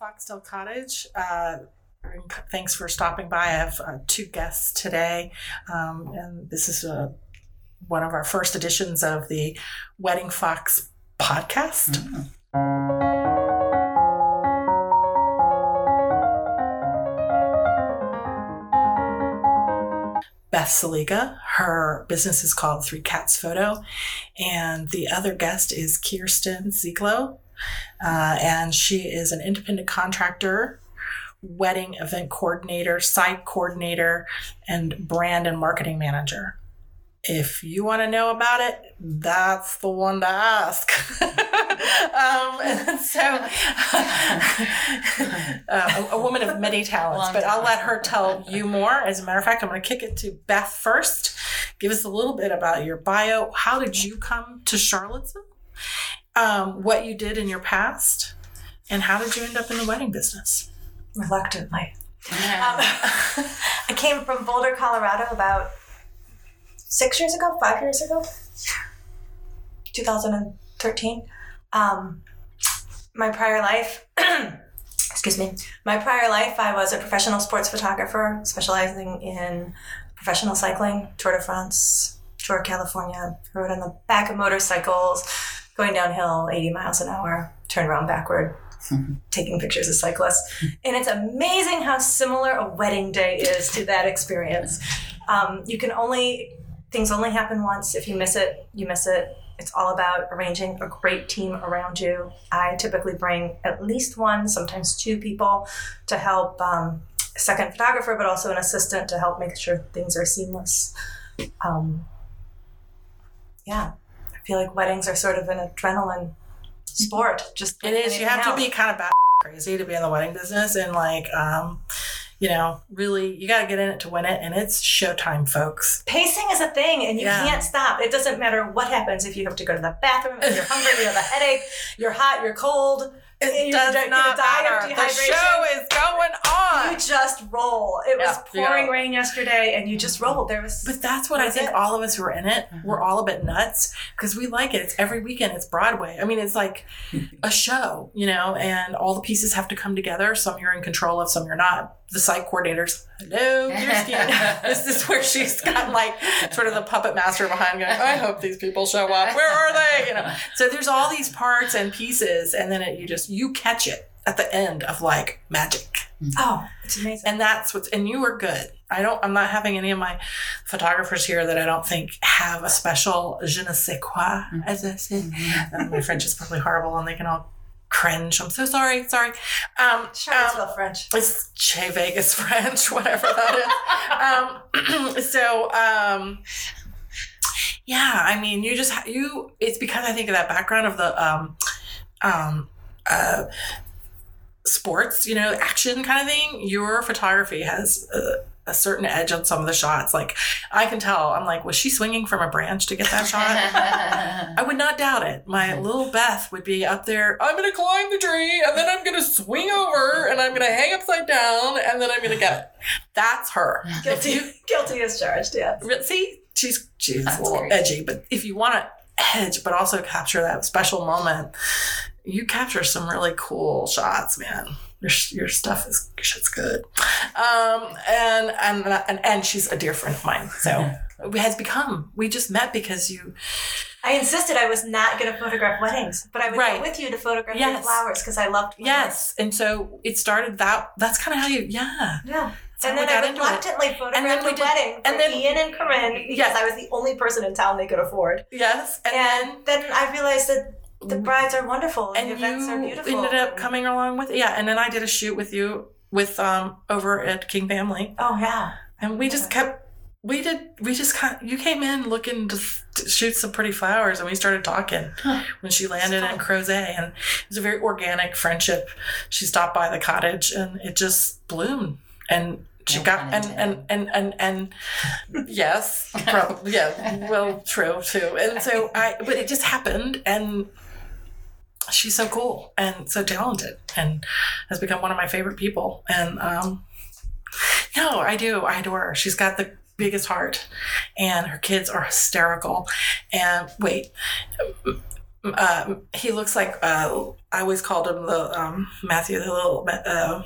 Foxdale Cottage. Uh, thanks for stopping by. I have uh, two guests today, um, and this is uh, one of our first editions of the Wedding Fox podcast. Mm-hmm. Beth Saliga. Her business is called Three Cats Photo. And the other guest is Kirsten Zieglo. Uh, and she is an independent contractor, wedding event coordinator, site coordinator, and brand and marketing manager if you want to know about it, that's the one to ask. um, so, uh, a, a, woman of many talents, Long but I'll let her tell you more. As a matter of fact, I'm going to kick it to Beth first. Give us a little bit about your bio. How did you come to Charlottesville? Um, what you did in your past, and how did you end up in the wedding business? Reluctantly. Yeah. Um, I came from Boulder, Colorado about six years ago, five years ago, 2013. Um, my prior life, excuse me, my prior life, I was a professional sports photographer specializing in professional cycling, Tour de France, Tour California, rode on the back of motorcycles, going downhill 80 miles an hour, turn around backward, mm-hmm. taking pictures of cyclists. And it's amazing how similar a wedding day is to that experience. Um, you can only things only happen once. If you miss it, you miss it. It's all about arranging a great team around you. I typically bring at least one, sometimes two people to help um, a second photographer, but also an assistant to help make sure things are seamless. Um, yeah, I feel like weddings are sort of an adrenaline sport. Just it is. You have else. to be kind of bad crazy to be in the wedding business, and like, um, you know, really, you got to get in it to win it. And it's showtime, folks. Pacing is a thing and you yeah. can't stop. It doesn't matter what happens if you have to go to the bathroom, if you're hungry, you have a headache, you're hot, you're cold. It does not matter. The show is going on. You just roll. It was pouring yeah. rain yesterday, and you just rolled. There was, but that's what I think. It. All of us who are in it, mm-hmm. we're all a bit nuts because we like it. It's every weekend. It's Broadway. I mean, it's like a show, you know, and all the pieces have to come together. Some you're in control of, some you're not. The site coordinators, hello, this is where she's got like sort of the puppet master behind, going, I hope these people show up. Where are they? You know. So there's all these parts and pieces, and then it, you just you catch it at the end of like magic. Mm-hmm. Oh, it's amazing. And that's what's and you were good. I don't I'm not having any of my photographers here that I don't think have a special je ne sais quoi, mm-hmm. as I said. Mm-hmm. my French is probably horrible and they can all cringe. I'm so sorry. Sorry. Um, Charlottesville um, French. It's Che Vegas French, whatever that is. um, so, um, yeah, I mean, you just, you, it's because I think of that background of the, um, um, uh, sports, you know, action kind of thing, your photography has a, a, certain edge on some of the shots. Like I can tell, I'm like, was she swinging from a branch to get that shot? I would not doubt it. My mm-hmm. little Beth would be up there, I'm going to climb the tree and then I'm going to swing over and I'm going to hang upside down and then I'm going to get it. That's her. Guilty, you, guilty as charged, yeah. See, she's, she's That's a little great. edgy, but if you want to edge, but also capture that special moment, you capture some really cool shots, man. Your, your stuff is shit's good. Um, and, and and and she's a dear friend of mine. So it has become. We just met because you. I insisted I was not going to photograph weddings, but I would right. go with you to photograph yes. flowers because I loved. Flowers. Yes, and so it started that. That's kind of how you. Yeah. Yeah. and then I reluctantly photographed and then did, wedding and then Ian and Corinne because yes. I was the only person in town they could afford. Yes, and, and then, then I realized that the brides are wonderful and the events are beautiful. Ended up coming along with yeah, and then I did a shoot with you with um over at King Family. Oh yeah, and we just kept we did we just kind of, you came in looking to, to, shoot some pretty flowers and we started talking huh. when she landed in Crozet and it was a very organic friendship. She stopped by the cottage and it just bloomed and she no got and, and and and and yes probably yeah well true too and so i but it just happened and she's so cool and so talented and has become one of my favorite people. And um no i do. I adore her. She's got the biggest heart and her kids are hysterical. And wait uh, he looks like uh, I always called him the um, Matthew, the little uh,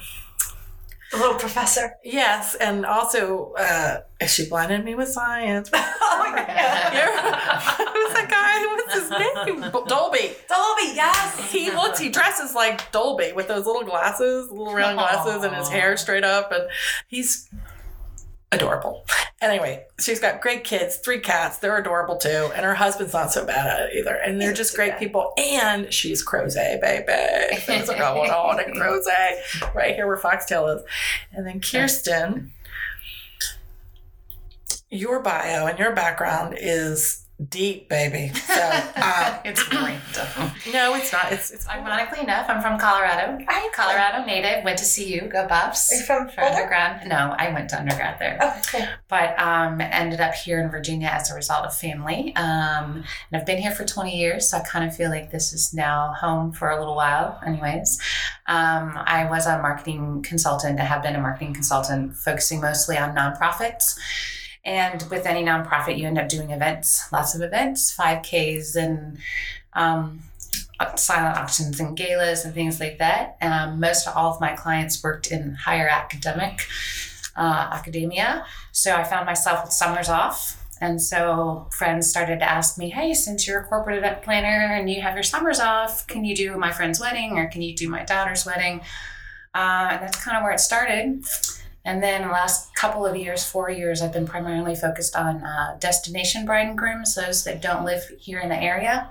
The little professor. yes, and also uh, she blinded me with science. oh yeah. Yeah. Who's that guy? What's his name? Dolby. Dolby, yes. He looks. He dresses like Dolby with those little glasses, little round glasses, and his hair straight up, and he's adorable. Anyway, she's got great kids, three cats. They're adorable too, and her husband's not so bad at it either. And they're just great bad. people. And she's Crozet, baby. Things are going on in Crozet, right here where Foxtail is. And then Kirsten, your bio and your background is deep, baby. So uh, it's great. no, it's not. It's it's Ironically enough, I'm from Colorado. Are you Colorado native. Went to CU. Go Buffs. Are you from for Boulder? undergrad? No, I went to undergrad there. Oh, cool. but um, ended up here in Virginia as a result of family. Um, and I've been here for 20 years, so I kind of feel like this is now home for a little while, anyways. Um, I was a marketing consultant, I have been a marketing consultant, focusing mostly on nonprofits. And with any nonprofit, you end up doing events, lots of events, 5Ks and um, silent auctions and galas and things like that. Um, most all of my clients worked in higher academic uh, academia. So I found myself with summers off. And so friends started to ask me, hey, since you're a corporate event planner and you have your summers off, can you do my friend's wedding or can you do my daughter's wedding? Uh, and that's kind of where it started. And then the last couple of years, four years, I've been primarily focused on uh, destination bride and grooms, those that don't live here in the area,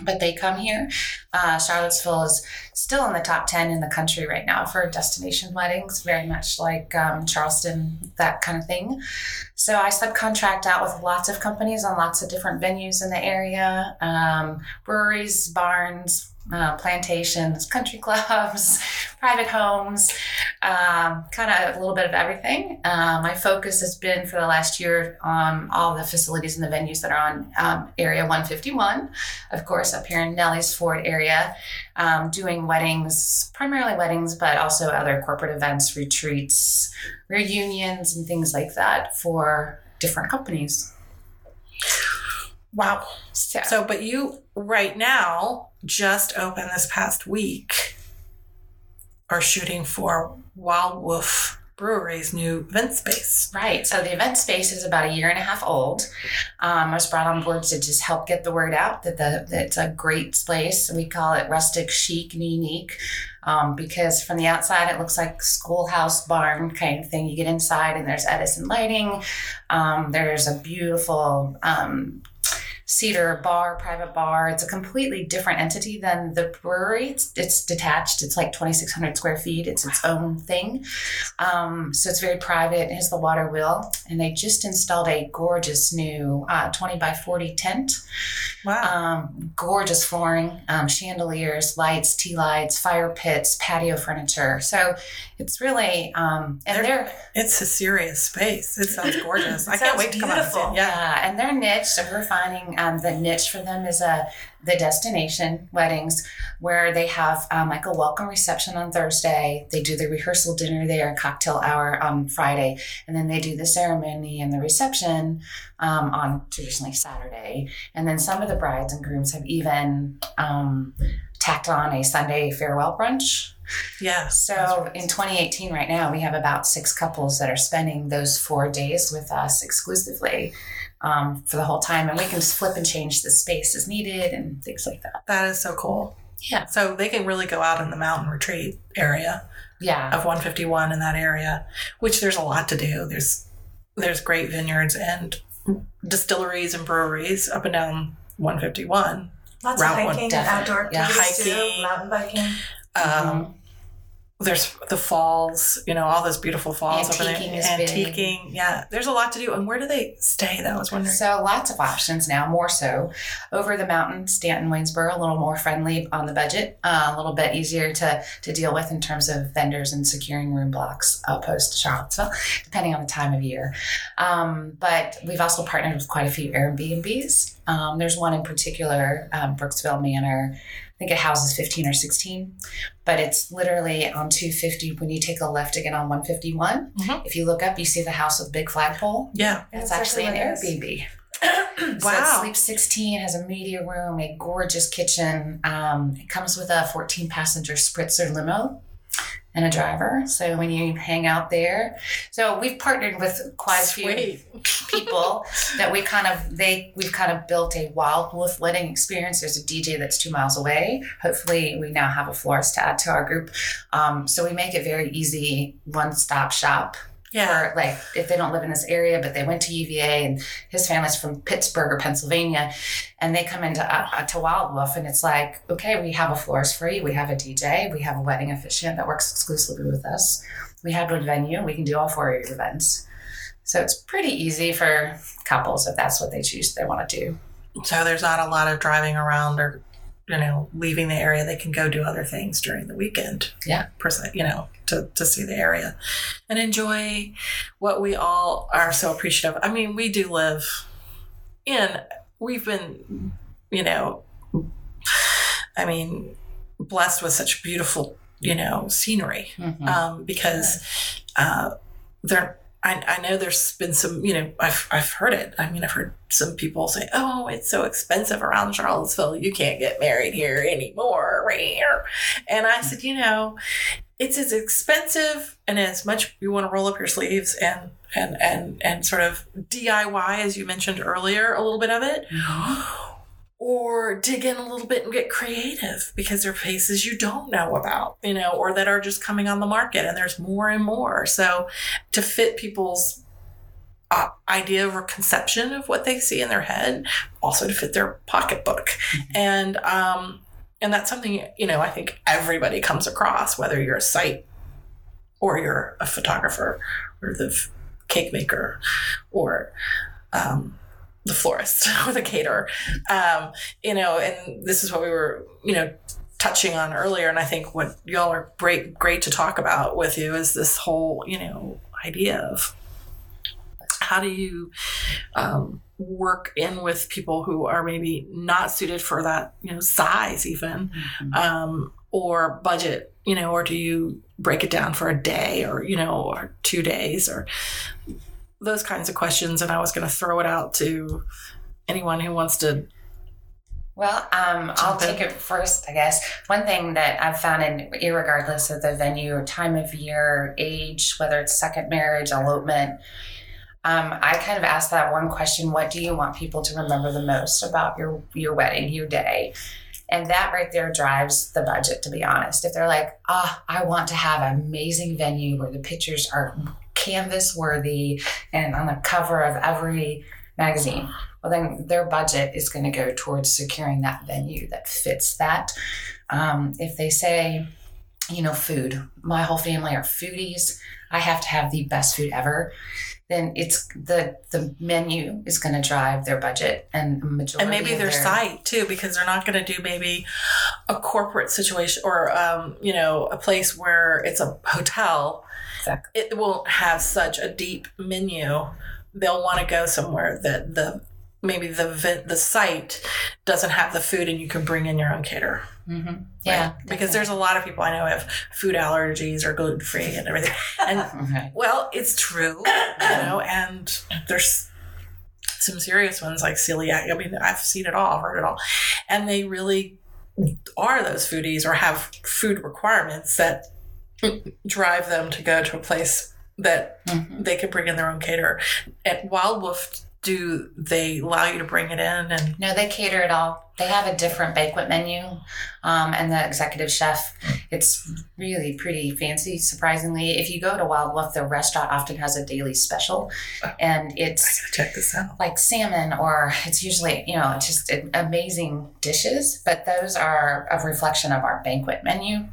but they come here. Uh, Charlottesville is still in the top 10 in the country right now for destination weddings, very much like um, Charleston, that kind of thing. So I subcontract out with lots of companies on lots of different venues in the area um, breweries, barns, uh, plantations, country clubs, private homes, um, kind of a little bit of everything. Uh, my focus has been for the last year on all the facilities and the venues that are on um, Area 151, of course, up here in Nellysford area, um, doing weddings, primarily weddings, but also other corporate events, retreats, reunions, and things like that for different companies. wow. So, So, but you right now just opened this past week are shooting for Wild Wolf Brewery's new event space. Right. So the event space is about a year and a half old. Um, I was brought on board to just help get the word out that the that it's a great place. We call it rustic, chic, and unique. Um, because from the outside it looks like schoolhouse barn kind of thing. You get inside and there's Edison lighting. Um, there's a beautiful um, cedar bar, private bar. It's a completely different entity than the brewery. It's, it's detached. It's like 2,600 square feet. It's its own thing. Um, so it's very private. It has the water wheel. And they just installed a gorgeous new uh, 20 by 40 tent. Wow. Um, gorgeous flooring, um, chandeliers, lights, tea lights, fire pits, patio furniture. So it's really, um, and They're- they're, it's a serious space. It sounds gorgeous. I can't wait to come out it. Yeah. yeah, and their niche. So we're finding um, the niche for them is a the destination weddings, where they have um, like a welcome reception on Thursday. They do the rehearsal dinner there, cocktail hour on Friday, and then they do the ceremony and the reception um, on traditionally Saturday. And then some of the brides and grooms have even um, tacked on a Sunday farewell brunch. Yeah. So in 2018, right now, we have about six couples that are spending those four days with us exclusively um, for the whole time. And we can flip and change the space as needed and things like that. That is so cool. Yeah. So they can really go out in the mountain retreat area Yeah. of 151 in that area, which there's a lot to do. There's there's great vineyards and distilleries and breweries up and down 151. Lots Route of hiking and definitely. outdoor Yeah. activities too, Hiking. mountain biking. Um, There's the falls, you know, all those beautiful falls over there. Antiquing big. Yeah. There's a lot to do. And where do they stay? That I was wondering. So lots of options now, more so. Over the mountain, Staunton, Waynesboro, a little more friendly on the budget, uh, a little bit easier to, to deal with in terms of vendors and securing room blocks opposed to Charlottesville, depending on the time of year. Um, but we've also partnered with quite a few Airbnbs. Um, there's one in particular, um, Brooksville Manor. I think it houses 15 or 16, but it's literally on 250 when you take a left to get on 151. Mhm. If you look up, you see the house with big flagpole. yeah. It's That's actually an exactly what Airbnb. So Wow. it sleeps 16, has a media room, a gorgeous kitchen. Um, it comes with a 14 passenger Sprinter limo and a driver. So when you hang out there, so we've partnered with quite a few people that we kind of they we've kind of built a wild wolf wedding experience. There's a DJ that's two miles away. Hopefully, we now have a florist to add to our group. Um, so we make it very easy, one stop shop Yeah. for like if they don't live in this area but they went to UVA and his family's from Pittsburgh or Pennsylvania and they come into uh, to Wild Wolf and it's like okay we have a florist for you we have a DJ we have a wedding officiant that works exclusively with us we have a venue we can do all four of your events so it's pretty easy for couples if that's what they choose they want to do So there's not a lot of driving around or, you know, leaving the area. They can go do other things during the weekend. Yeah. You know, to, to see the area and enjoy what we all are so appreciative. I mean, we do live in, we've been, you know, I mean, blessed with such beautiful, you know, scenery Mhm. um, because uh, there. I, I know there's been some, you know, I've, I've heard it. I mean, I've heard some people say, oh, it's so expensive around Charlottesville. You can't get married here anymore. right here." And I said, you know, it's as expensive and as much you want to roll up your sleeves and, and, and, and sort of DIY, as you mentioned earlier, a little bit of it mm-hmm. Or dig in a little bit and get creative because there are places you don't know about, you know, or that are just coming on the market and there's more and more. So to fit people's uh, idea or conception of what they see in their head, also to fit their pocketbook. And, um, and that's something, you know, I think everybody comes across, whether you're a site or you're a photographer or the cake maker or, um, the florist or the caterer um, you know, and this is what we were, you know, touching on earlier. And I think what y'all are great, great to talk about with you is this whole, you know, idea of how do you um, work in with people who are maybe not suited for that, you know, size even, Mhm. um, or budget, you know, or do you break it down for a day or, you know, or two days or those kinds of questions. And I was going to throw it out to anyone who wants to Well, um, I'll take it first, I guess. One thing that I've found, in irregardless of the venue, or time of year, age, whether it's second marriage, elopement, um, I kind of ask that one question: What do you want people to remember the most about your your wedding, your day? And that right there drives the budget. To be honest, if they're like, "Ah, I want to have an amazing venue where the pictures are canvas worthy and on the cover of every magazine," well then their budget is going to go towards securing that venue that fits that. Um, if they say you know food my whole family are foodies i have to have the best food ever then it's the the menu is going to drive their budget and majority and maybe of their site too because they're not going to do maybe a corporate situation or um, you know a place where it's a hotel Exactly. it won't have such a deep menu they'll want to go somewhere that the maybe the the site doesn't have the food and you can bring in your own caterer hmm yeah right? because there's a lot of people i know have food allergies or gluten-free and everything and okay. well, it's true, you know, and there's some serious ones like celiac. I mean, I've seen it all, heard it all, and they really are those foodies or have food requirements that drive them to go to a place that Mhm. they can bring in their own caterer. At Wild Wolf, do they allow you to bring it in and No, they cater it all. They have a different banquet menu, um, and the executive chef. It's really pretty fancy, surprisingly. If you go to Wild Wolf, the restaurant often has a daily special, and it's check this out. like salmon, or it's usually you know just amazing dishes. But those are a reflection of our banquet menu.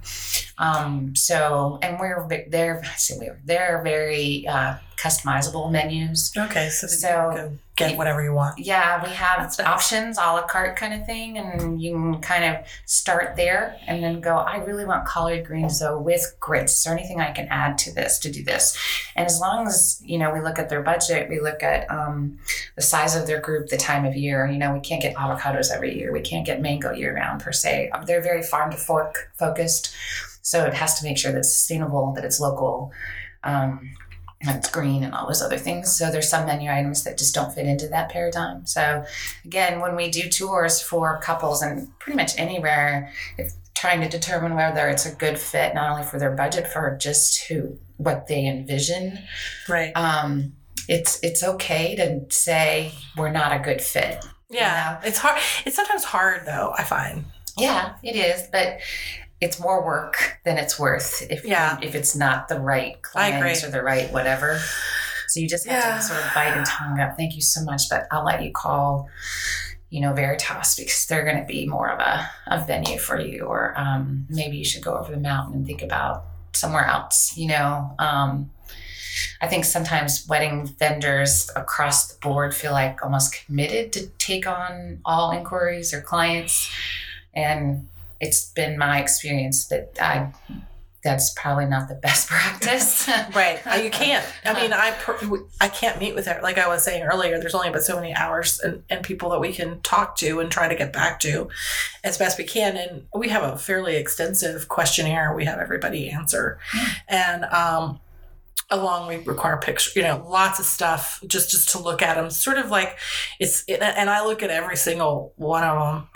Um, so, and we're they're I say we're they're very uh, customizable menus. Okay, so, So- you can get whatever you want. Yeah, we have That's nice. options, a la carte kind of thing, and you can kind of start there and then go, I really want collard greens though with grits. Is there anything I can add to this to do this? And as long as, you know, we look at their budget, we look at um, the size of their group, the time of year, you know, we can't get avocados every year. We can't get mango year round per se. They're very farm to fork focused. So it has to make sure that it's sustainable, that it's local. Um, and it's green and all those other things. So there's some menu items that just don't fit into that paradigm. So again, when we do tours for couples and pretty much anywhere, if trying to determine whether it's a good fit, not only for their budget, for just who what they envision, Right. um, it's it's okay to say we're not a good fit. Yeah. It's hard. It's sometimes hard though, I find. Yeah, it is, but it's more work than it's worth if Yeah. if it's not the right I agree. client or the right whatever. So you just have Yeah. to sort of bite and tongue up. Thank you so much, but I'll let you call, you know, Veritas because they're going to be more of a, a venue for you, or um, maybe you should go over the mountain and think about somewhere else. You know, um, I think sometimes wedding vendors across the board feel like almost committed to take on all inquiries or clients, and it's been my experience that I that's probably not the best practice. Right. Uh, You can't. I mean, I per- I can't meet with her. Like I was saying earlier, there's only but so many hours and, and people that we can talk to and try to get back to as best we can. And we have a fairly extensive questionnaire we have everybody answer. And um, along we require picture, you know, lots of stuff just just to look at them. Sort of like it's, it, and I look at every single one of them.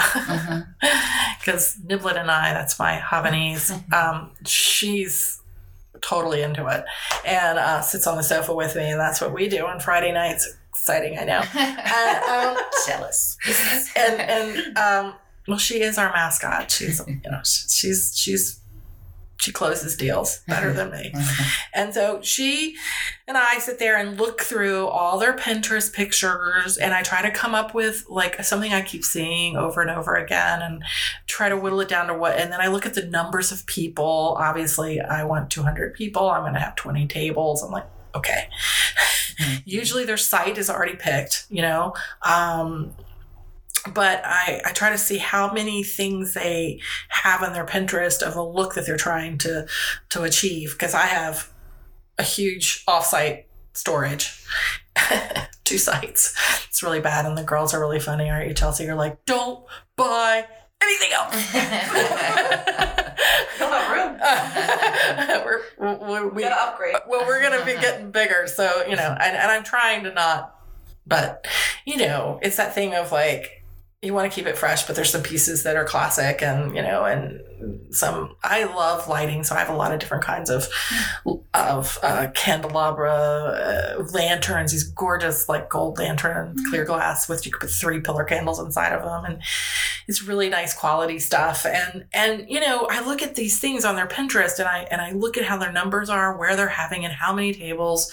Because Niblet and I, that's my Havanese, um, she's totally into it and uh, sits on the sofa with me, and that's what we do on Friday nights. Exciting, I know. And, um, Jealous. and and um, well, she is our mascot. She's you know she's she's she closes deals better than me. And so she and I sit there and look through all their Pinterest pictures and I try to come up with like something I keep seeing over and over again and try to whittle it down to what. And then I look at the numbers of people. Obviously, I want 200 people. I'm going to have 20 tables. I'm like, okay. Usually their site is already picked, you know. Um, but I, I try to see how many things they have on their Pinterest of a look that they're trying to to achieve because I have a huge offsite storage. Two sites. It's really bad, and the girls are really funny, aren't you, Chelsea? You're like, don't buy anything else. room. we're, we're, we, Gotta upgrade. well, we're gonna be getting bigger, so you know, and, and I'm trying to not, but you know, it's that thing of like you want to keep it fresh, but there's some pieces that are classic, and you know, and some I love lighting, so I have a lot of different kinds of of uh, candelabra, uh, lanterns, these gorgeous like gold lanterns, clear glass with you could put three pillar candles inside of them, and it's really nice quality stuff. And and you know, I look at these things on their Pinterest, and I and I look at how their numbers are, where they're having, and how many tables.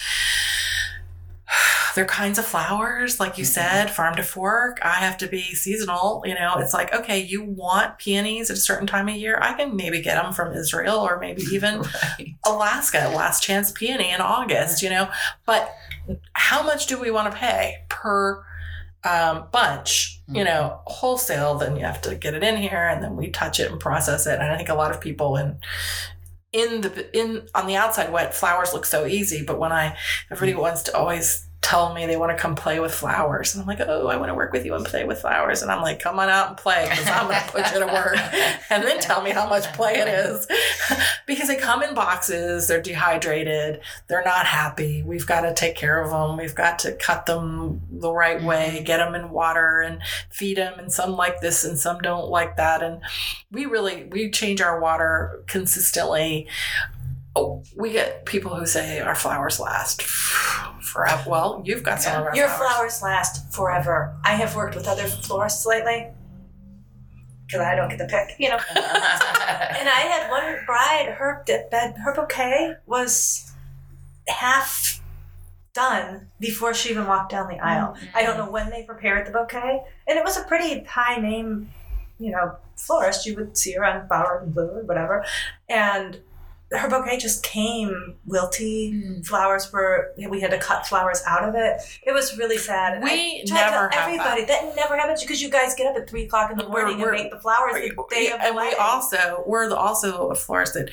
They're kinds of flowers, like you mm-hmm. said, farm to fork. I have to be seasonal. You know, it's like, okay, you want peonies at a certain time of year. I can maybe get them from Israel or maybe even right. Alaska, last chance peony in August, you know. But how much do we want to pay per um, bunch? You know, mm-hmm. wholesale, then you have to get it in here and then we touch it and process it. And I think a lot of people in in the in on the outside wet flowers look so easy, but when I everybody mm. wants to always tell me they want to come play with flowers and I'm like, oh, I want to work with you and play with flowers. And I'm like, come on out and play because I'm going to put you to work and then tell me how much play it is. because they come in boxes, they're dehydrated, they're not happy. We've got to take care of them. We've got to cut them the right way, mm-hmm. get them in water and feed them. And some like this and some don't like that. And we really, we change our water consistently. Oh, we get people who say our flowers last forever. Well, you've got some of our Your flowers. flowers last forever. I have worked with other florists lately because I don't get the pick, you know. And I had one bride, her bed, her bouquet was half done before she even walked down the mm-hmm. aisle. I don't know when they prepared the bouquet, and it was a pretty high name, you know, florist. You would see her on Flower and Blue or whatever, and her bouquet just came wilty. Mm. Flowers were we had to cut flowers out of it. It was really sad. We to never tell have everybody that. never happens because you guys get up at three o'clock in the We're- morning we're- and make the flowers the day Yeah, of the and we also we're also a florist that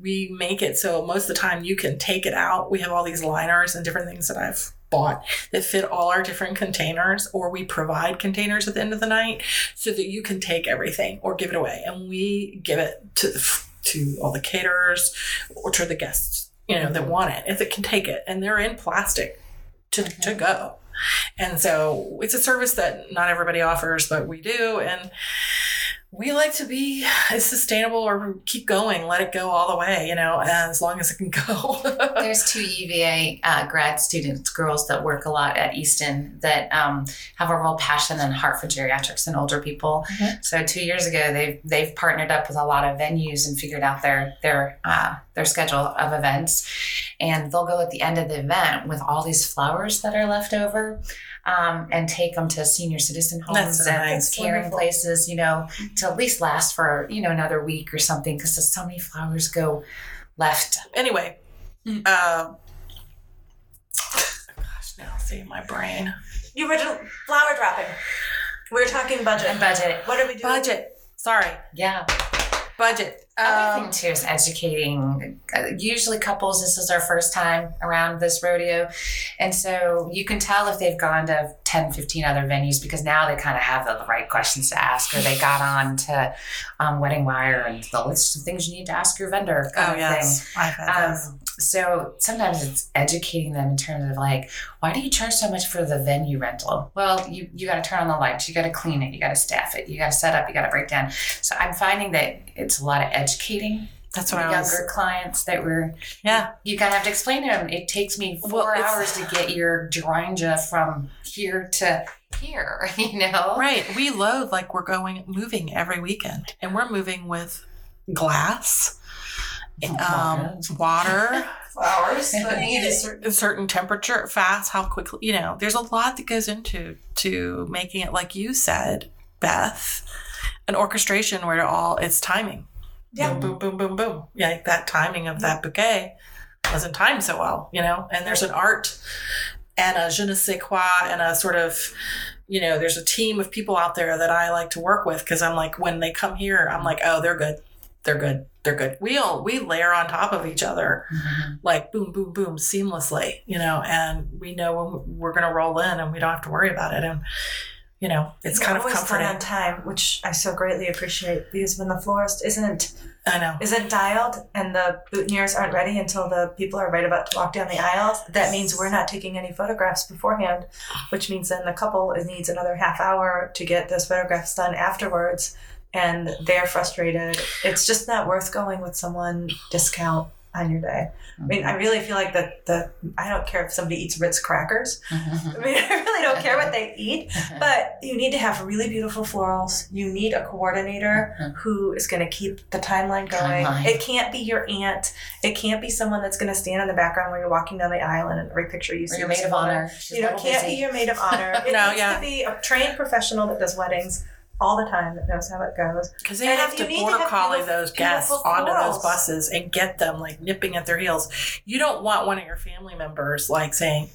we make it so most of the time you can take it out. We have all these liners and different things that I've bought that fit all our different containers, or we provide containers at the end of the night so that you can take everything or give it away, and we give it to the, to all the caterers or to the guests. you know, that Mhm. want it, if it can take it, and they're in plastic to to go. And so it's a service that not everybody offers, but we do, and we like to be as sustainable or keep going, let it go all the way, you know, as long as it can go. There's two UVA uh, grad students, girls that work a lot at Easton that um, have a real passion and heart for geriatrics and older people. Mhm. So two years ago, they've they've partnered up with a lot of venues and figured out their their uh, their schedule of events, and they'll go at the end of the event with all these flowers that are left over. Um, and take them to senior citizen homes That's and nice. caring Wonderful. places, you know, to at least last for you know another week or something because so many flowers go left anyway, Mm. uh, gosh, now see my brain. You were doing flower dropping. We were talking budget. and budget. What are we doing? Budget. Sorry, Yeah. Budget. Other Um, thing too is educating. Uh, Usually, couples this is their first time around this rodeo, and so you can tell if they've gone to 10, 15 other venues because now they kind of have the right questions to ask, or they got on to um, Wedding Wire and the list of things you need to ask your vendor. Kind oh of yes, I've had. Um, so sometimes it's educating them in terms of like, why do you charge so much for the venue rental? Well, you you got to turn on the lights, you got to clean it, you got to staff it, you got to set up, you got to break down. So I'm finding that it's a lot of educating That's what I was. younger clients that were Yeah, you kind of have to explain to them. It takes me four it's- hours to get your Gerongia from here to here. You know, right. We load like we're going moving every weekend, and we're moving with glass, um, water, Flowers. The need is certain. a certain temperature, fast, how quickly. You know, there's a lot that goes into to making it like you said, Beth, an orchestration where it all it's timing. Yeah. Boom, boom, boom, boom, boom. Yeah, like that timing of that bouquet wasn't timed so well, you know. And there's an art and a je ne sais quoi and a sort of, you know, there's a team of people out there that I like to work with because I'm like, when they come here, I'm like, oh, they're good, they're good, they're good. We all we layer on top of each other Mhm. like boom, boom, boom, seamlessly, you know, and we know when we're gonna roll in and we don't have to worry about it. And you know, it's You're kind of comforting. on time, which I so greatly appreciate because when the florist isn't I know. isn't dialed and the boutonnieres aren't ready until the people are right about to walk down the aisles, that means we're not taking any photographs beforehand, which means then the couple needs another half hour to get those photographs done afterwards, and they're frustrated. It's just not worth going with someone discount on your day. I mean, I mm-hmm. really feel like that the I don't care if somebody eats Ritz crackers. Mhm. I mean, I really don't care what they eat, mm-hmm. but you need to have really beautiful florals. You need a coordinator mm-hmm. who is going to keep the timeline going. Timeline. It can't be your aunt. It can't be someone that's going to stand in the background when you're walking down the aisle and every picture you or see. your maid of a woman. honor. You know, little can't busy. be your maid of honor. It No, needs yeah. to be a trained professional that does weddings all the time that knows how it goes. Because they And have to to border have collie beautiful- those guests onto those buses and get them like nipping at their heels. You don't want one of your family members like saying,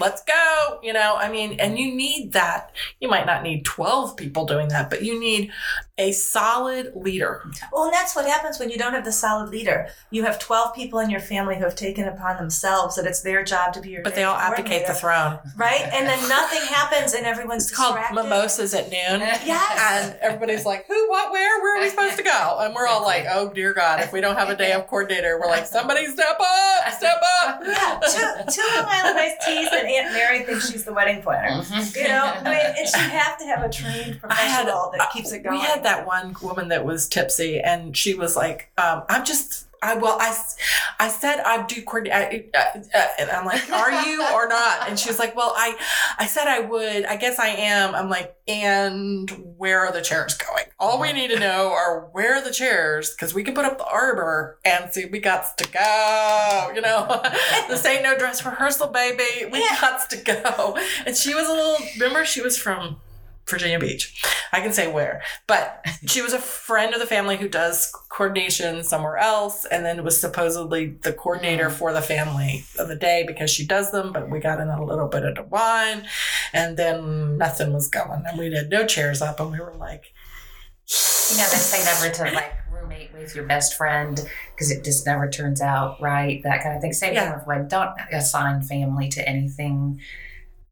let's go, you know, I mean, and you need that. You might not need 12 people doing that, but you need a solid leader. Well, and that's what happens when you don't have the solid leader. You have 12 people in your family who have taken upon themselves that it's their job to be your But they all abdicate the throne. right? And then nothing happens and everyone's It's called distracted. mimosas at noon. Yes. And everybody's like, who, what, where, where are we supposed to go? And we're all like, oh dear God, if we don't have a day of coordinator, we're like, somebody step up, step up. Yeah, two, two Island iced teas and Aunt Mary thinks she's the wedding planner. Mhm. You know, I mean, and you have to have a trained I had- professional that keeps it going. We had that one woman that was tipsy, and she was like, um, "I'm just." I well, I, I said I'd do coordinate, uh, uh, and I'm like, "Are you or not?" And she was like, "Well, I, I said I would. I guess I am." I'm like, "And where are the chairs going? All we need to know are where are the chairs, because we can put up the arbor and see we got to go. You know, this ain't no dress rehearsal, baby. We Yeah. got to go." And she was a little. Remember, she was from Virginia Beach. I can say where, but she was a friend of the family who does coordination somewhere else, and then was supposedly the coordinator Mm. for the family of the day because she does them. But we got in a little bit of the wine, and then nothing was going, and we had no chairs up, and we were like, You know, they say never to like roommate with your best friend because it just never turns out right. That kind of thing. Same Yeah. thing with when don't assign family to anything.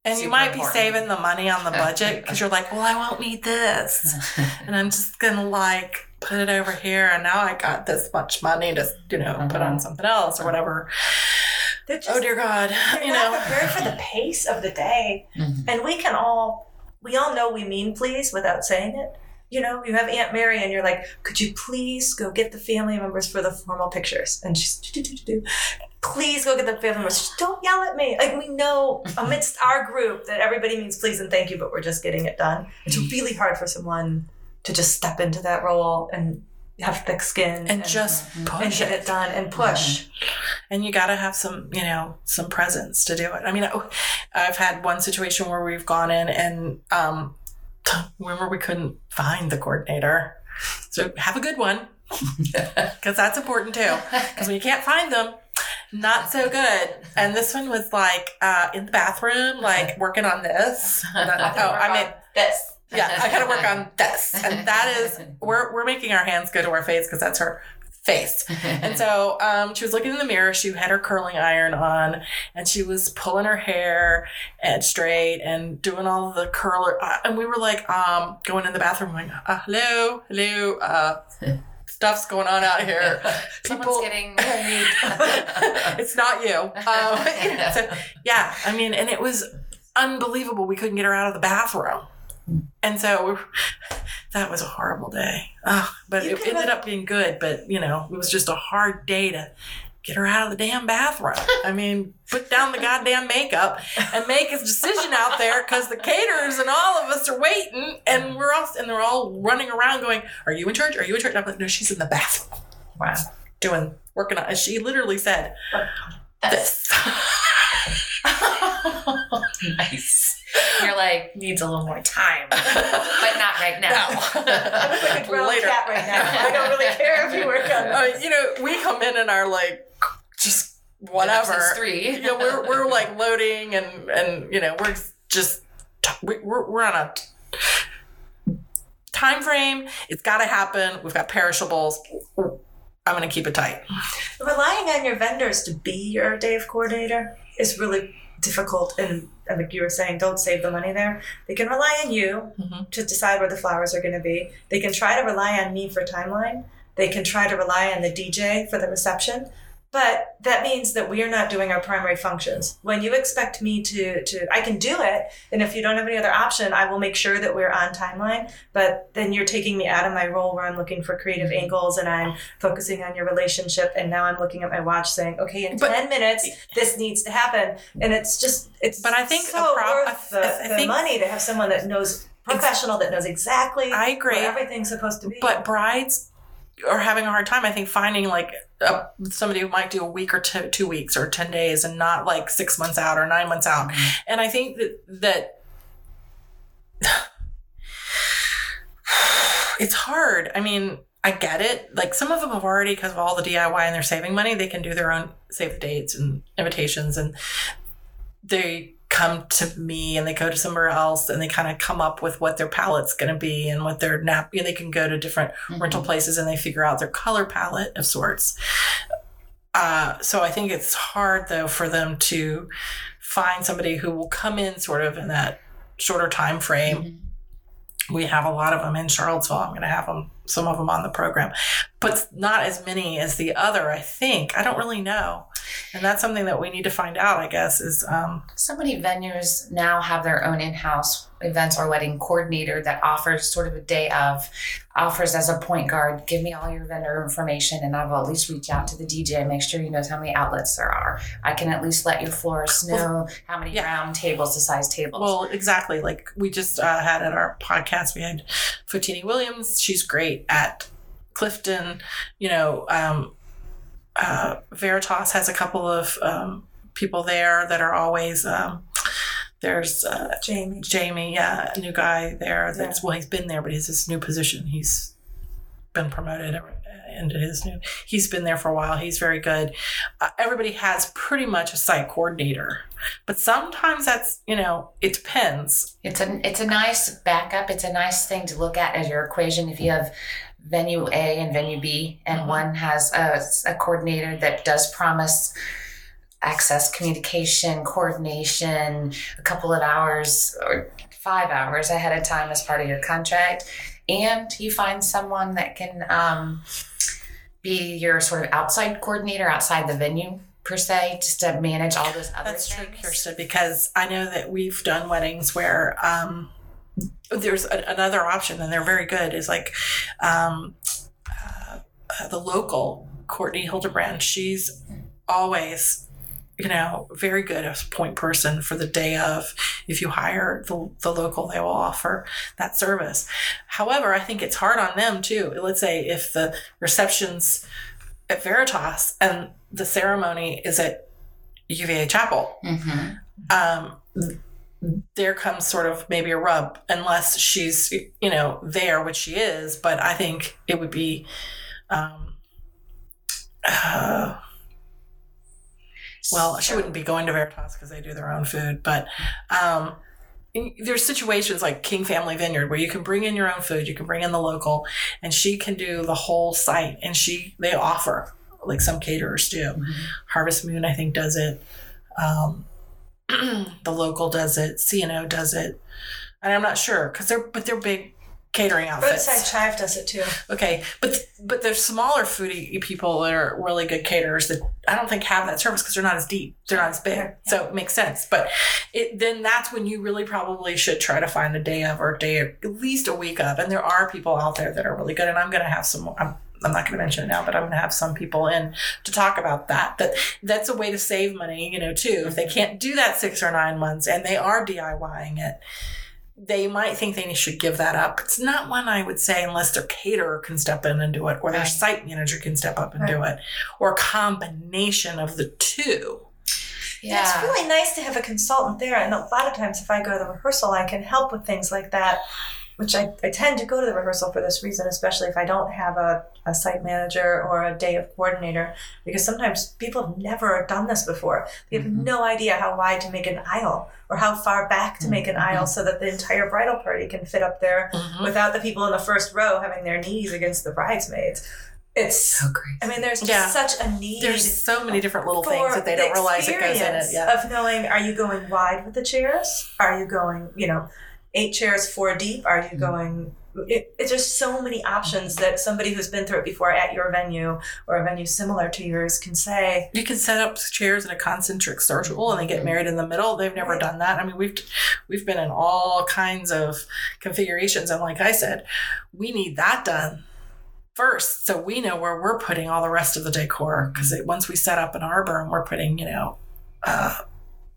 And you Super might be important. saving the money on the budget because you're like, well, I won't need this. And I'm just going to like put it over here. And now I got this much money to, you know, put on Mhm. something else or whatever. Just Oh, dear God. You know, prepared for the pace of the day. Mhm. And we can all, we all know we mean please without saying it. You know, you have Aunt Mary and you're like, could you please go get the family members for the formal pictures? And she's, do, do, do, do, do. Please go get the family members. Just don't yell at me. Like, we know amidst our group that everybody means please and thank you, but we're just getting it done. It's really hard for someone to just step into that role and have thick skin and just push and push get it. it done and push. and you got to have some you know some presence to do it i mean I- i've had one situation where we've gone in and um remember we couldn't find the coordinator so have a good one because that's important too because when you can't find them not so good and this one was like uh in the bathroom like working on this oh i mean this. yeah i gotta work on this and that is we're, we're making our hands go to our face because that's her face and so um, she was looking in the mirror. She had her curling iron on, and she was pulling her hair and straight and doing all the curler. Uh, and we were like, um, going in the bathroom, going, uh, "Hello, hello, uh, stuff's going on out here." Someone's getting it's not you. Um, so, yeah, I mean, and it was unbelievable. We couldn't get her out of the bathroom. And so that was a horrible day. But You it ended look- up being good. But, you know, it was just a hard day to get her out of the damn bathroom. I mean, put down the goddamn makeup and make a decision out there because the caterers and all of us are waiting and we're all, and they're all running around going, Are you in charge? Are you in charge? I'm like, No, she's in the bathroom wow. doing, working on, and she literally said, This. nice. You're like, needs a little more time, but not right now. I look like a grown Later. cat right now. I don't really care if you work on Uh, you know, we come in and are like, just whatever. Episodes three. You know, we're, we're like loading and, and, you know, we're just, we- we're, we're on a time frame. It's got to happen. We've got perishables. I'm going to keep it tight. Relying on your vendors to be your day of coordinator is really difficult. And, and like you were saying, don't save the money there. They can rely on you Mhm. to decide where the flowers are going to be. They can try to rely on me for timeline. They can try to rely on the DJ for the reception. But that means that we are not doing our primary functions. When you expect me to, to I can do it, and if you don't have any other option, I will make sure that we're on timeline. But then you're taking me out of my role where I'm looking for creative angles and I'm focusing on your relationship. And now I'm looking at my watch saying, okay, in But- 10 minutes, this needs to happen. And it's just, it's But I think so prob- worth the, I the think- money to have someone that knows, professional that knows exactly I agree. everything's supposed to be. But brides are having a hard time, I think, finding like a, somebody who might do a week or two, two weeks or 10 days and not like six months out or nine months out. Mm-hmm. And I think that, that it's hard. I mean, I get it. Like some of them have already, because of all the DIY and they're saving money, they can do their own save the dates and invitations and they come to me and they go to somewhere else and they kind of come up with what their palette's going to be and what their nap, you know, they can go to different rental places and they figure out their color palette of sorts. Uh, so I think it's hard though for them to find somebody who will come in sort of in that shorter time frame. Mhm. We have a lot of them in Charlottesville. I'm going to have them, some of them on the program, but not as many as the other. I think I don't really know, and that's something that we need to find out. I guess is um, So many venues now have their own in-house events or wedding coordinator that offers sort of a day of offers as a point guard. Give me all your vendor information, and I will at least reach out to the DJ, and make sure he knows how many outlets there are. I can at least let your florist know how many yeah. round tables, the size tables. Well, exactly. Like we just uh, had at our podcast, we had Fatini Williams. She's great at Clifton. You know, um, uh, Veritas has a couple of um, people there that are always. Um, there's uh, Jamie. Jamie, yeah, a new guy there. That's well, he's been there, but he's this new position. He's been promoted into his new. He's been there for a while. He's very good. Uh, everybody has pretty much a site coordinator, but sometimes that's you know it depends. It's a it's a nice backup. It's a nice thing to look at as your equation. If you have venue A and venue B, and Mhm. one has a, a coordinator that does promise access communication, coordination, a couple of hours or five hours ahead of time as part of your contract. And you find someone that can um, be your sort of outside coordinator outside the venue per se, just to manage all those other That's true. Kirsten, because I know that we've done weddings where um, there's a, another option, and they're very good. Is like um, uh, the local Courtney Hildebrand. She's always, you know, very good as point person for the day of. If you hire the, the local, they will offer that service. However, I think it's hard on them too. Let's say if the receptions at Veritas and the ceremony is at UVA Chapel. Hmm um, there comes sort of maybe a rub unless she's you know there which she is but i think it would be um, uh, well she wouldn't be going to veritas because they do their own food but um, there's situations like king family vineyard where you can bring in your own food you can bring in the local and she can do the whole site and she they offer like some caterers do. Mhm. harvest moon i think does it. Um, the local does it. C&O does it. And i'm not sure because they're but they're big catering outfits. Roadside Chive does it too. okay but but there's smaller foodie people that are really good caterers that i don't think have that service because they're not as deep they're not as big. Yeah. so it makes sense. But it then that's when you really probably should try to find a day of or a day of, at least a week of and there are people out there that are really good and i'm going to have some i'm I'm not going to mention it now, but I'm going to have some people in to talk about that. That that's a way to save money, you know, too. If they can't do that six or nine months and they are DIYing it, they might think they should give that up. It's not one I would say unless their caterer can step in and do it, or their Right. site manager can step up and do it, or a combination of the two. Yeah. It's really nice to have a consultant there. And a lot of times, if I go to the rehearsal, I can help with things like that, which I, I tend to go to the rehearsal for this reason, especially if I don't have a, a site manager or a day of coordinator, because sometimes people have never done this before. They have Mhm. no idea how wide to make an aisle or how far back to make an aisle so that the entire bridal party can fit up there Mhm. without the people in the first row having their knees against the bridesmaids. It's, so great. I mean, there's just Yeah. such a need There's so many different little things that they the don't realize it goes in it. Yeah. Of knowing, are you going wide with the chairs? Are you going, you know, eight chairs, four deep? Are you Mhm. going? It, it's just so many options that somebody who's been through it before at your venue or a venue similar to yours can say. You can set up chairs in a concentric circle and they get Mhm. married in the middle. They've never Right. done that. I mean, we've we've been in all kinds of configurations, and like I said, we need that done first, so we know where we're putting all the rest of the decor. Because once we set up an arbor and we're putting, you know, uh,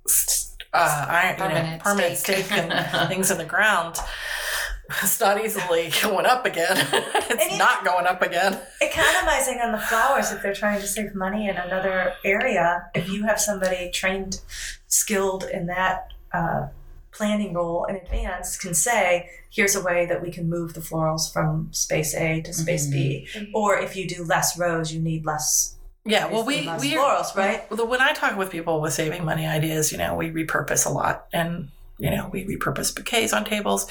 s- uh, iron, you know, Permanent permanent stake. stake and things in the ground. It's not easily going up again. it's not going up again. Economizing on the flowers if they're trying to save money in another area. If you have somebody trained, skilled in that uh, planning role in advance, can say, here's a way that we can move the florals from space A to space B. Or if you do less rows, you need less, Yeah, well, we we florals, right? Well, when I talk with people with saving money ideas, you know, we repurpose a lot, and you know, we repurpose bouquets on tables.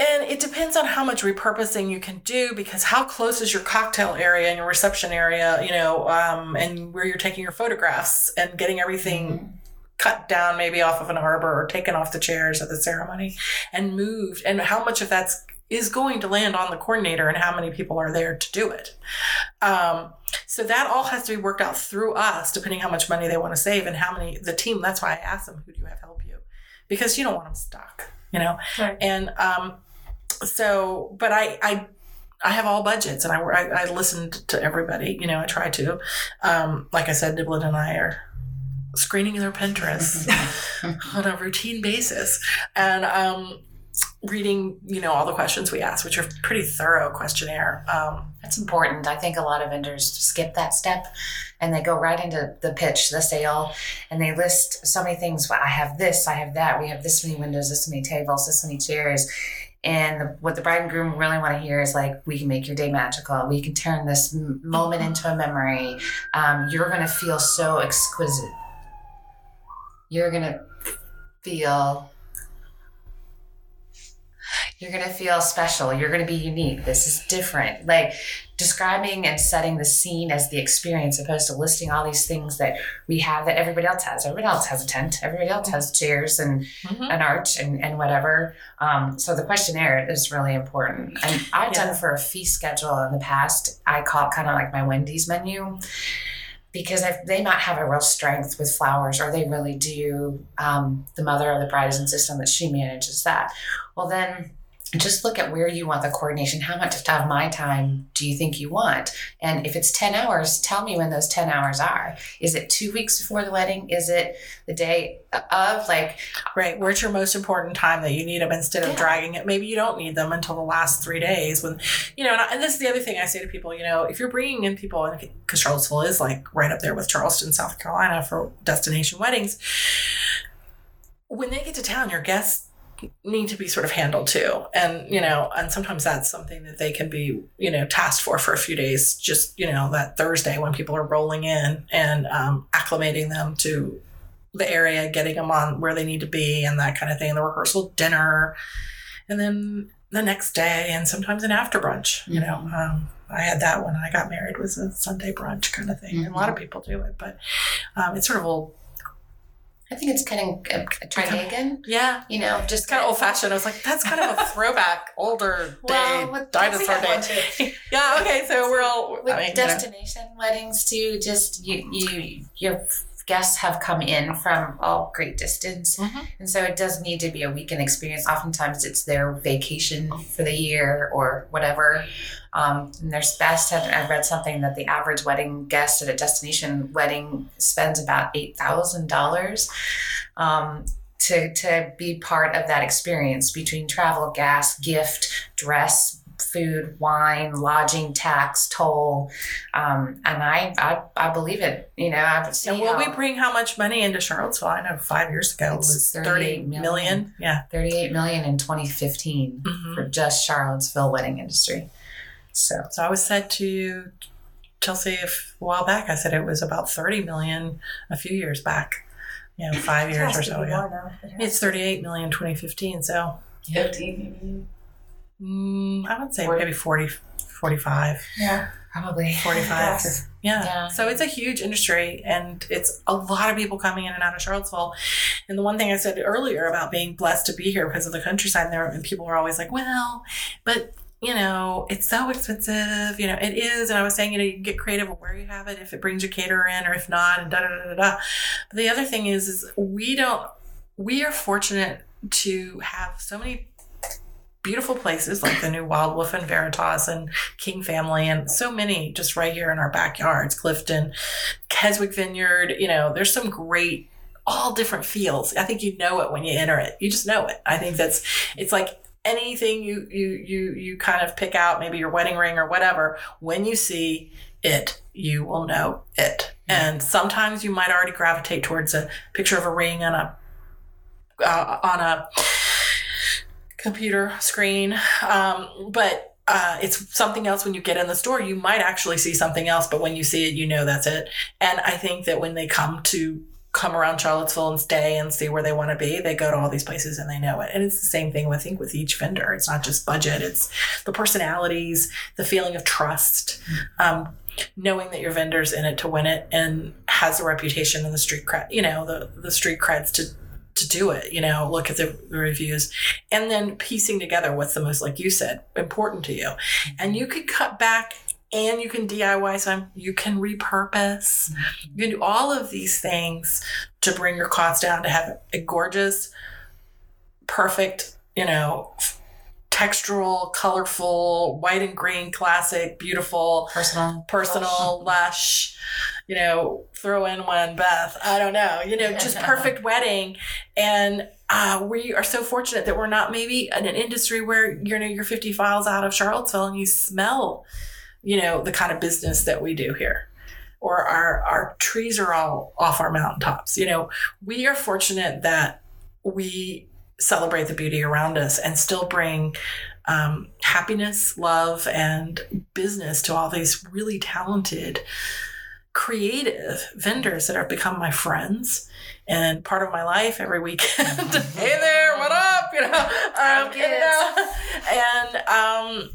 And it depends on how much repurposing you can do because how close is your cocktail area and your reception area, you know, um, and where you're taking your photographs and getting everything cut down maybe off of an arbor or taken off the chairs at the ceremony and moved, and how much of that's is going to land on the coordinator and how many people are there to do it. Um, so that all has to be worked out through us, depending how much money they want to save and how many the team. That's why I asked them, "Who do you have help you?" Because you don't want them stuck, you know. Right. And um, so, but I, I, I have all budgets, and I, I, I listened to everybody. You know, I try to. Um, like I said, Niblin and I are screening their Pinterest on a routine basis, and um, reading, you know, all the questions we ask, which are pretty thorough questionnaire. Um, That's important. I think a lot of vendors skip that step and they go right into the pitch, the sale, and they list so many things. I have this, I have that, we have this many windows, this many tables, this many chairs. And the, what the bride and groom really want to hear is like, we can make your day magical. We can turn this m- moment into a memory. Um, you're going to feel so exquisite. You're going to feel You're going to feel special. You're going to be unique. This is different. Like describing and setting the scene as the experience, opposed to listing all these things that we have that everybody else has. Everybody else has a tent. Everybody else has chairs and Mhm. an arch and, and whatever. Um, so the questionnaire is really important. And I've Yeah. done for a fee schedule in the past. I call it kind of like my Wendy's menu because if they might have a real strength with flowers or they really do um, the mother of the bride is insistent that she manages that well then just look at where you want the coordination how much of my time do you think you want and if it's 10 hours tell me when those 10 hours are is it two weeks before the wedding is it the day of like Right. Where's your most important time that you need them instead of Yeah. dragging it? Maybe you don't need them until the last three days when, you know, and, I, and this is the other thing I say to people, you know, if you're bringing in people, because Charlottesville is like right up there with Charleston, South Carolina for destination weddings, when they get to town, your guests need to be sort of handled too. And, you know, and sometimes that's something that they can be, you know, tasked for for a few days, just, you know, that Thursday when people are rolling in and um, acclimating them to the area, getting them on where they need to be and that kind of thing, the rehearsal dinner, and then the next day, and sometimes an after brunch. You know, um, I had that when I got married was a Sunday brunch kind of thing. And a lot of people do it, but um, it's sort of old. I think it's kind of uh, again Yeah. you know just kind of old fashioned. I was like, that's kind of a throwback, older day, Well, dinosaur day. Yeah, okay, so we're all. with I mean, you know. destination weddings too just you you your guests have come in from all great distance. Mhm. and so it does need to be a weekend experience. Oftentimes it's their vacation for the year or whatever. Um, and there's best I I read something that the average wedding guest at a destination wedding spends about $8000 um, to, to be part of that experience between travel gas gift dress food, wine, lodging, tax, toll, um, and I, I I believe it. You know, I've seen And will we bring how much money into Charlottesville? I know five years ago it was 38 thirty million. million. Yeah. 38 million in 2015 Mhm. for just Charlottesville wedding industry. So So I was said to Chelsea a while back. I said it was about thirty million a few years back. You know, five years or so. Yeah. It it's thirty-eight million 2015. So mm, I would say Forty. maybe 40, 45, Yeah. probably 45. Yes. Yeah. Yeah. So it's a huge industry and it's a lot of people coming in and out of Charlottesville. And the one thing I said earlier about being blessed to be here because of the countryside there, and people are always like, well, but you know, it's so expensive. You know, it is. And I was saying, you know, you can get creative with where you have it, if it brings your caterer in or if not, and da da da da da. But the other thing is, is we don't, we are fortunate to have so many beautiful places like the new Wild Wolf and Veritas and King Family and so many just right here in our backyards, Clifton, Keswick Vineyard, you know, there's some great all different fields. I think you know it when you enter it. You just know it. I think that's it's like anything you you you you kind of pick out, maybe your wedding ring or whatever, when you see it, you will know it. And sometimes you might already gravitate towards a picture of a ring on a uh, on a computer screen. Um, but uh, it's something else when you get in the store. You might actually see something else, but when you see it, you know that's it. And I think that when they come to come around Charlottesville and stay and see where they want to be, they go to all these places and they know it. And it's the same thing, I think, with each vendor. It's not just budget; it's the personalities, the feeling of trust. Um, knowing that your vendor's in it to win it and has a reputation in the street cred, you know, the, the street creds to to do it, you know, look at the, reviews and then piecing together what's the most, like you said, important to you. And you could cut back and you can DIY some, you can repurpose, you can do all of these things to bring your costs down to have a gorgeous, perfect, you know, textural, colorful, white and green, classic, beautiful, personal. personal, lush, you know, throw in one Beth. I don't know, you know, just perfect wedding. And uh, we are so fortunate that we're not maybe in an industry where you know you're 50 miles out of Charlottesville and you smell, you know, the kind of business that we do here. Or our, our trees are all off our mountaintops. You know, we are fortunate that we celebrate the beauty around us and still bring um, happiness, love, and business to all these really talented, creative vendors that have become my friends and part of my life every weekend. hey there, what up? You know, um, you know, and um,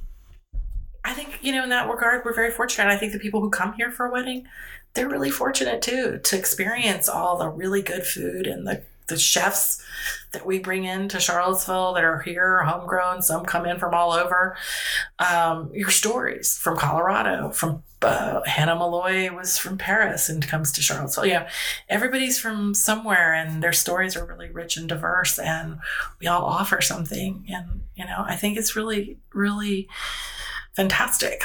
I think you know in that regard we're very fortunate. I think the people who come here for a wedding, they're really fortunate too to experience all the really good food and the the chefs that we bring into Charlottesville that are here, homegrown. Some come in from all over. Um, your stories from Colorado, from uh, Hannah Malloy was from Paris and comes to Charlottesville. Know, everybody's from somewhere, and their stories are really rich and diverse, and we all offer something. And you know, I think it's really, really fantastic.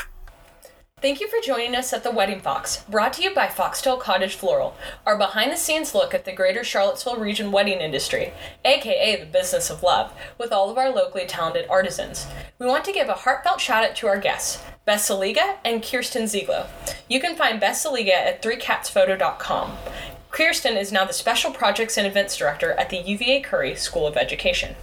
Thank you for joining us at the Wedding Fox, brought to you by Foxtail Cottage Floral, our behind the scenes look at the greater Charlottesville region wedding industry, aka the business of love, with all of our locally talented artisans. We want to give a heartfelt shout out to our guests, Beth Saliga and Kirsten Ziegler. You can find Beth Saliga at 3catsphoto.com. Kirsten is now the Special Projects and Events Director at the UVA Curry School of Education.